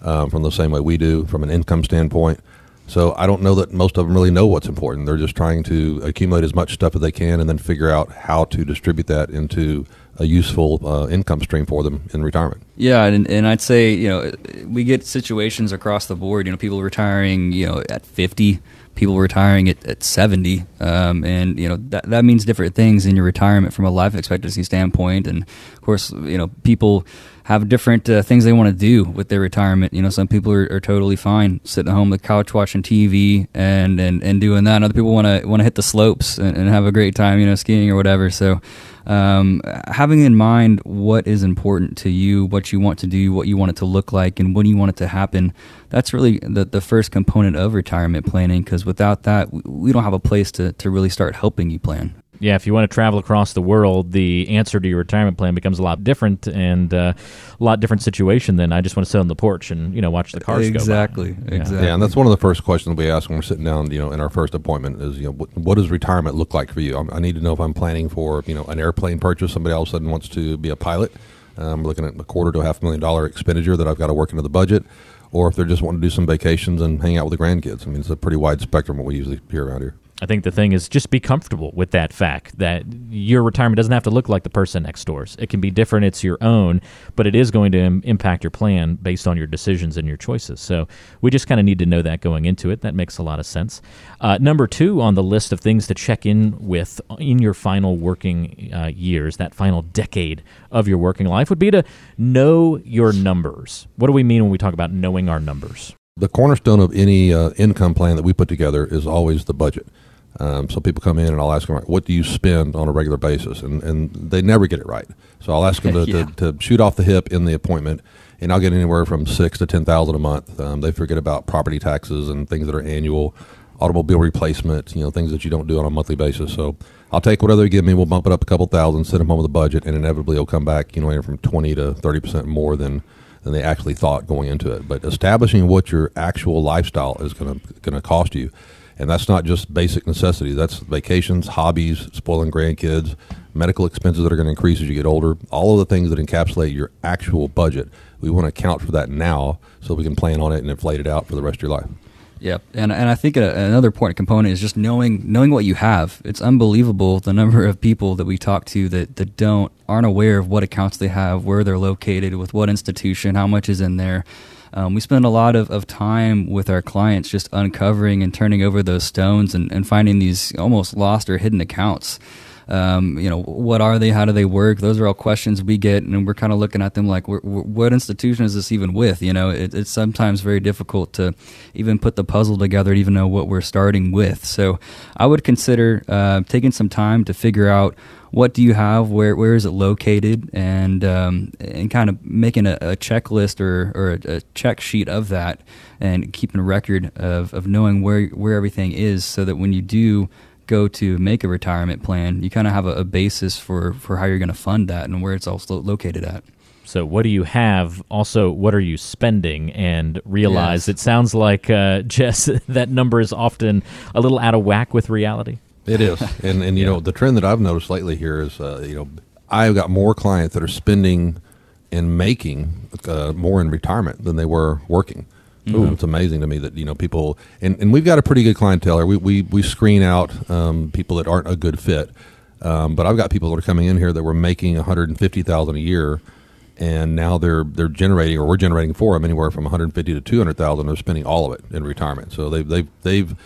um, from the same way we do, from an income standpoint. So I don't know that most of them really know what's important. They're just trying to accumulate as much stuff as they can, and then figure out how to distribute that into a useful uh, income stream for them in retirement. Yeah, and, and I'd say you know we get situations across the board. You know, people retiring you know at fifty people retiring at, at 70 um, and you know that, that means different things in your retirement from a life expectancy standpoint. And of course you know people have different uh, things they want to do with their retirement. You know some people are, are totally fine sitting at home on the couch watching tv and and, and doing that. And other people want to want to hit the slopes and, and have a great time you know skiing or whatever. So um, having in mind what is important to you, what you want to do, what you want it to look like, and when you want it to happen, that's really the, the first component of retirement planning because without that, we don't have a place to, to really start helping you plan yeah, if you want to travel across the world, the answer to your retirement plan becomes a lot different and uh, a lot different situation than I just want to sit on the porch and you know watch the cars exactly, go by. Exactly. Yeah, and that's one of the first questions we ask when we're sitting down. You know, in our first appointment is you know what, what does retirement look like for you? I'm, i need to know if I'm planning for you know an airplane purchase. Somebody all of a sudden wants to be a pilot. I'm looking at a quarter to a half million dollar expenditure that I've got to work into the budget or if they're just wanting to do some vacations and hang out with the grandkids. I mean, it's a pretty wide spectrum what we usually hear around here. I think the thing is just be comfortable with that fact that your retirement doesn't have to look like the person next door's. It can be different, it's your own, but it is going to Im- impact your plan based on your decisions and your choices. So we just kind of need to know that going into it. That makes a lot of sense. Uh, number two on the list of things to check in with in your final working uh, years, that final decade of your working life, would be to know your numbers. What do we mean when we talk about knowing our numbers? The cornerstone of any uh, income plan that we put together is always the budget. Um, so people come in and I'll ask them, what do you spend on a regular basis? And, and they never get it right. So I'll ask them [LAUGHS] to, yeah. to, to, shoot off the hip in the appointment, and I'll get anywhere from six to ten thousand a month. Um, they forget about property taxes and things that are annual, automobile replacement, you know, things that you don't do on a monthly basis. So I'll take whatever they give me. We'll bump it up a couple thousand, send them home with a budget, and inevitably it'll come back, you know, from twenty to thirty percent more than than they actually thought going into it. But establishing what your actual lifestyle is going to going to cost you and that's not just basic necessities. That's vacations, hobbies, spoiling grandkids, medical expenses that are going to increase as you get older. All of the things that encapsulate your actual budget. We want to account for that now so we can plan on it and inflate it out for the rest of your life. Yep, and and I think a, another important component is just knowing knowing what you have. It's unbelievable the number of people that we talk to that, that don't aren't aware of what accounts they have, where they're located, with what institution, how much is in there. Um, we spend a lot of, of time with our clients just uncovering and turning over those stones and, and finding these almost lost or hidden accounts. Um, you know, what are they? How do they work? Those are all questions we get, and we're kind of looking at them like, what institution is this even with? You know, it, it's sometimes very difficult to even put the puzzle together to even know what we're starting with. So I would consider uh, taking some time to figure out what do you have, where where is it located, and um, and kind of making a, a checklist or, or a, a, check sheet of that, and keeping a record of, of knowing where where everything is, so that when you do go to make a retirement plan, you kind of have a, a, basis for for how you're going to fund that and where it's also located at. So, what do you have? Also, what are you spending? And realize yes. it sounds like, uh, [LAUGHS] Jess, that number is often a little out of whack with reality. It is, and and you yeah. know the trend that I've noticed lately here is uh, you know I've got more clients that are spending and making uh, more in retirement than they were working. Mm-hmm. It's amazing to me that you know people, and, and we've got a pretty good clientele. We we, we screen out um, people that aren't a good fit, um, but I've got people that are coming in here that were making one hundred and fifty thousand a year, and now they're they're generating or we're generating for them anywhere from one hundred fifty to two hundred thousand. They're spending all of it in retirement, so they've they've they've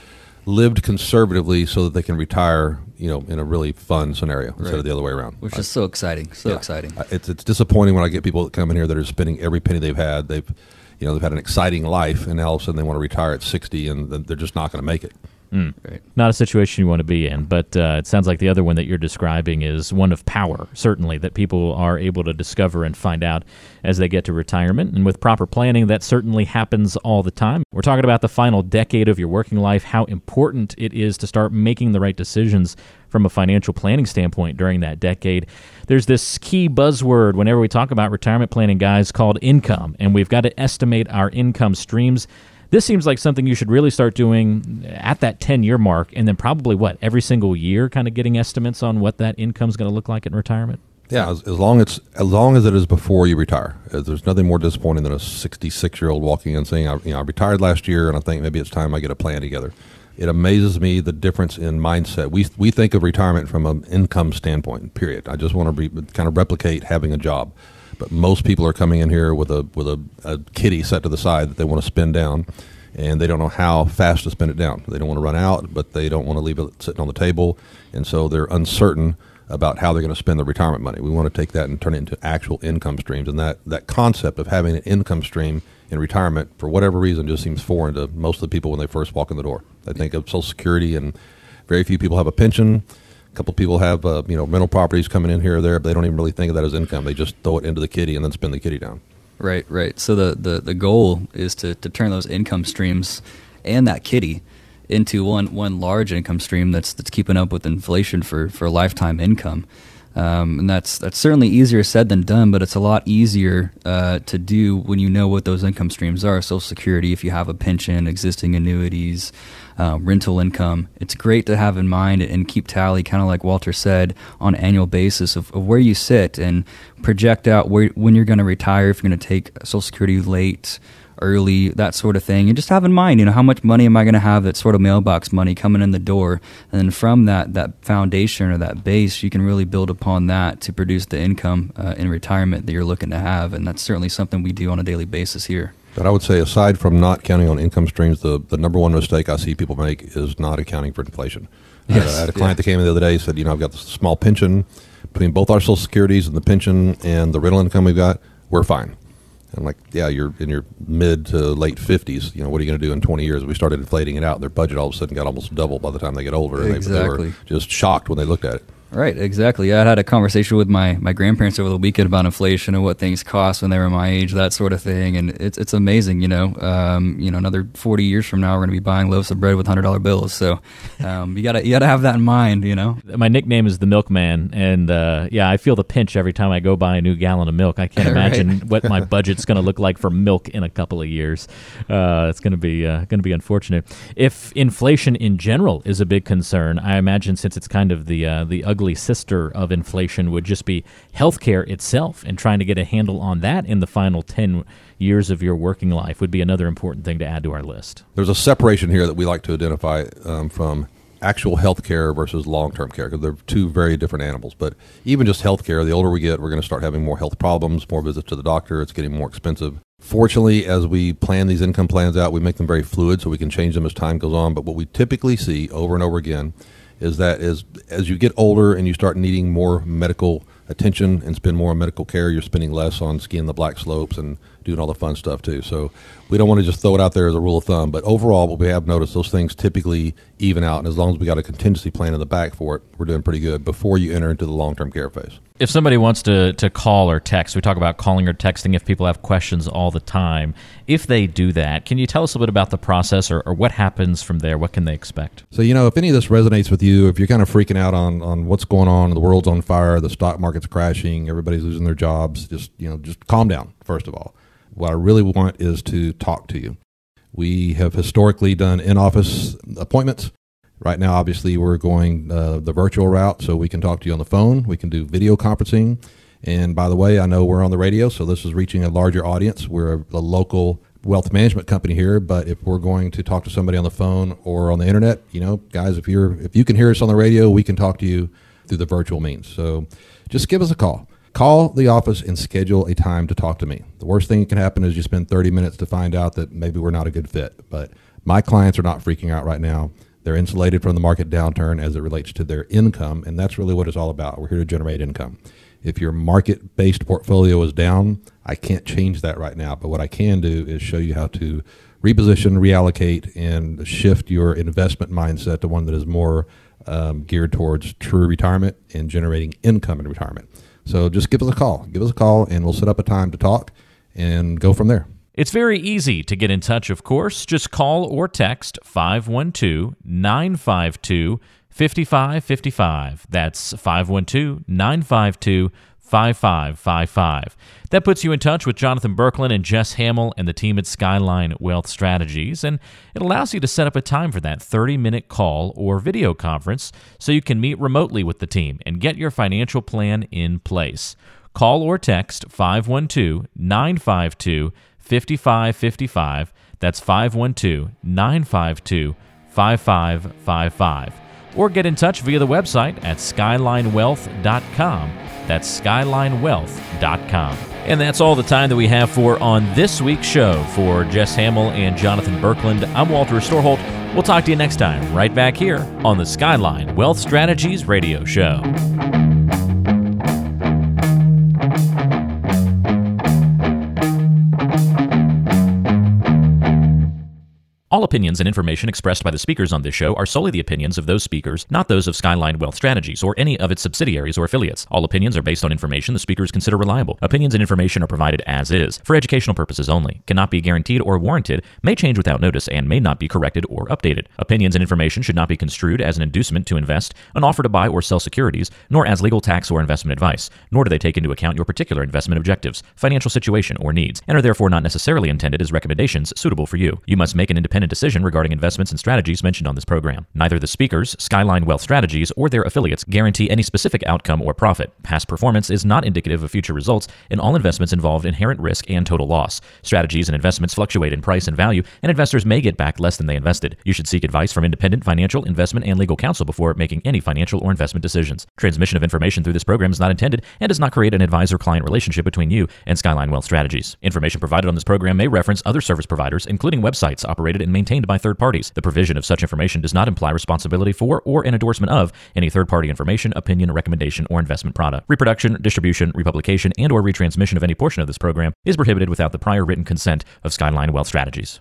lived conservatively so that they can retire, you know, in a really fun scenario instead of the other way around. Which I, is so exciting, so yeah, exciting. It's it's disappointing when I get people that come in here that are spending every penny they've had. They've, you know, they've had an exciting life, and all of a sudden they want to retire at sixty, and they're just not going to make it. Mm. Right. Not a situation you want to be in, but uh, it sounds like the other one that you're describing is one of power, certainly, that people are able to discover and find out as they get to retirement. And with proper planning, that certainly happens all the time. We're talking about the final decade of your working life, how important it is to start making the right decisions from a financial planning standpoint during that decade. There's this key buzzword whenever we talk about retirement planning, guys, called income, and we've got to estimate our income streams this seems like something you should really start doing at that 10 year mark and then probably what, every single year kind of getting estimates on what that income is going to look like in retirement? Yeah, as, as, long as as long as it is before you retire. Uh, there's nothing more disappointing than a 66 year old walking in saying, I, you know, I retired last year and I think maybe it's time I get a plan together. It amazes me the difference in mindset. We we think of retirement from an income standpoint. Period. I just want to be, kind of replicate having a job. But most people are coming in here with a with a, a kitty set to the side that they want to spin down, and they don't know how fast to spin it down. They don't want to run out, but they don't want to leave it sitting on the table, and so they're uncertain about how they're going to spend the retirement money. We want to take that and turn it into actual income streams, and that that concept of having an income stream in retirement, for whatever reason, just seems foreign to most of the people when they first walk in the door. They think of Social Security, and very few people have a pension a couple people have uh, you know rental properties coming in here or there, but they don't even really think of that as income. They just throw it into the kitty and then spin the kitty down. Right, right. So the, the, the goal is to, to turn those income streams and that kitty into one one large income stream that's that's keeping up with inflation for, for lifetime income. Um, and that's that's certainly easier said than done, but it's a lot easier uh, to do when you know what those income streams are. Social Security, if you have a pension, existing annuities, uh, rental income. It's great to have in mind and keep tally, kind of like Walter said, on an annual basis of, of where you sit and project out where when you're going to retire, if you're going to take Social Security late, early, that sort of thing. And just have in mind, you know, how much money am I going to have that sort of mailbox money coming in the door? And then from that, that foundation or that base, you can really build upon that to produce the income uh, in retirement that you're looking to have. And that's certainly something we do on a daily basis here. But I would say, aside from not counting on income streams, the, the number one mistake I see people make is not accounting for inflation. Yes. I had a client yeah. that came in the other day said, you know, I've got this small pension between both our social securities and the pension and the rental income we've got. We're fine. I'm like, yeah, you're in your mid to late 50s. You know, what are you going to do in 20 years? We started inflating it out. Their budget all of a sudden got almost double by the time they get older. And exactly. they, they were just shocked when they looked at it. Right, exactly. I had a conversation with my, my grandparents over the weekend about inflation and what things cost when they were my age, that sort of thing, and it's it's amazing. You know, um, you know, another forty years from now, we're going to be buying loaves of bread with hundred dollar bills. So um, you gotta you gotta have that in mind. You know, my nickname is the Milkman, and uh, yeah, I feel the pinch every time I go buy a new gallon of milk. I can't [LAUGHS] imagine right. what my [LAUGHS] budget's going to look like for milk in a couple of years. Uh, it's going to be uh, going to be unfortunate. If inflation in general is a big concern, I imagine since it's kind of the uh, the ugly ugly sister of inflation would just be healthcare itself, and trying to get a handle on that in the final 10 years of your working life would be another important thing to add to our list. There's a separation here that we like to identify um, from actual healthcare versus long term care because they're two very different animals. But even just healthcare, the older we get, we're going to start having more health problems, more visits to the doctor. It's getting more expensive. Fortunately, as we plan these income plans out, we make them very fluid so we can change them as time goes on. But what we typically see over and over again is that as as you get older and you start needing more medical attention and spend more on medical care, you're spending less on skiing the black slopes and doing all the fun stuff too. So we don't want to just throw it out there as a rule of thumb. But overall, what we have noticed, those things typically even out. And as long as we got a contingency plan in the back for it, we're doing pretty good before you enter into the long term care phase. If somebody wants to, to call or text, we talk about calling or texting if people have questions all the time. If they do that, can you tell us a bit about the process or, or what happens from there? What can they expect? So, you know, if any of this resonates with you, if you're kind of freaking out on, on what's going on, the world's on fire, the stock market's crashing, everybody's losing their jobs, just, you know, just calm down, first of all. What I really want is to talk to you. We have historically done in office appointments. Right now, obviously, we're going uh, the virtual route, so we can talk to you on the phone. We can do video conferencing. And by the way, I know we're on the radio, so this is reaching a larger audience. We're a, a local wealth management company here, but if we're going to talk to somebody on the phone or on the internet, you know, guys, if you're if you can hear us on the radio, we can talk to you through the virtual means. So just give us a call. Call the office and schedule a time to talk to me. The worst thing that can happen is you spend 30 minutes to find out that maybe we're not a good fit. But my clients are not freaking out right now. They're insulated from the market downturn as it relates to their income, and that's really what it's all about. We're here to generate income. If your market based portfolio is down, I can't change that right now. But what I can do is show you how to reposition, reallocate, and shift your investment mindset to one that is more um, geared towards true retirement and generating income in retirement. So just give us a call. Give us a call, and we'll set up a time to talk and go from there. It's very easy to get in touch, of course. Just call or text 512 952 5555. That's 512 952 5555. That puts you in touch with Jonathan Berkland and Jess Hamill and the team at Skyline Wealth Strategies, and it allows you to set up a time for that 30 minute call or video conference so you can meet remotely with the team and get your financial plan in place. Call or text 512 952 5555. That's 512 952 5555. Or get in touch via the website at skylinewealth.com. That's skylinewealth.com. And that's all the time that we have for on this week's show. For Jess Hamill and Jonathan Berkland, I'm Walter Storholt. We'll talk to you next time, right back here on the Skyline Wealth Strategies Radio Show. All opinions and information expressed by the speakers on this show are solely the opinions of those speakers, not those of Skyline Wealth Strategies or any of its subsidiaries or affiliates. All opinions are based on information the speakers consider reliable. Opinions and information are provided as is, for educational purposes only, cannot be guaranteed or warranted, may change without notice, and may not be corrected or updated. Opinions and information should not be construed as an inducement to invest, an offer to buy or sell securities, nor as legal tax or investment advice, nor do they take into account your particular investment objectives, financial situation, or needs, and are therefore not necessarily intended as recommendations suitable for you. You must make an independent decision regarding investments and strategies mentioned on this program. Neither the speakers, Skyline Wealth Strategies, or their affiliates guarantee any specific outcome or profit. Past performance is not indicative of future results, and all investments involve inherent risk and total loss. Strategies and investments fluctuate in price and value, and investors may get back less than they invested. You should seek advice from independent financial, investment, and legal counsel before making any financial or investment decisions. Transmission of information through this program is not intended and does not create an advisor client relationship between you and Skyline Wealth Strategies. Information provided on this program may reference other service providers, including websites operated and maintained by third parties. The provision of such information does not imply responsibility for or an endorsement of any third party information, opinion, recommendation, or investment product. Reproduction, distribution, republication, and or retransmission of any portion of this program is prohibited without the prior written consent of Skyline Wealth Strategies.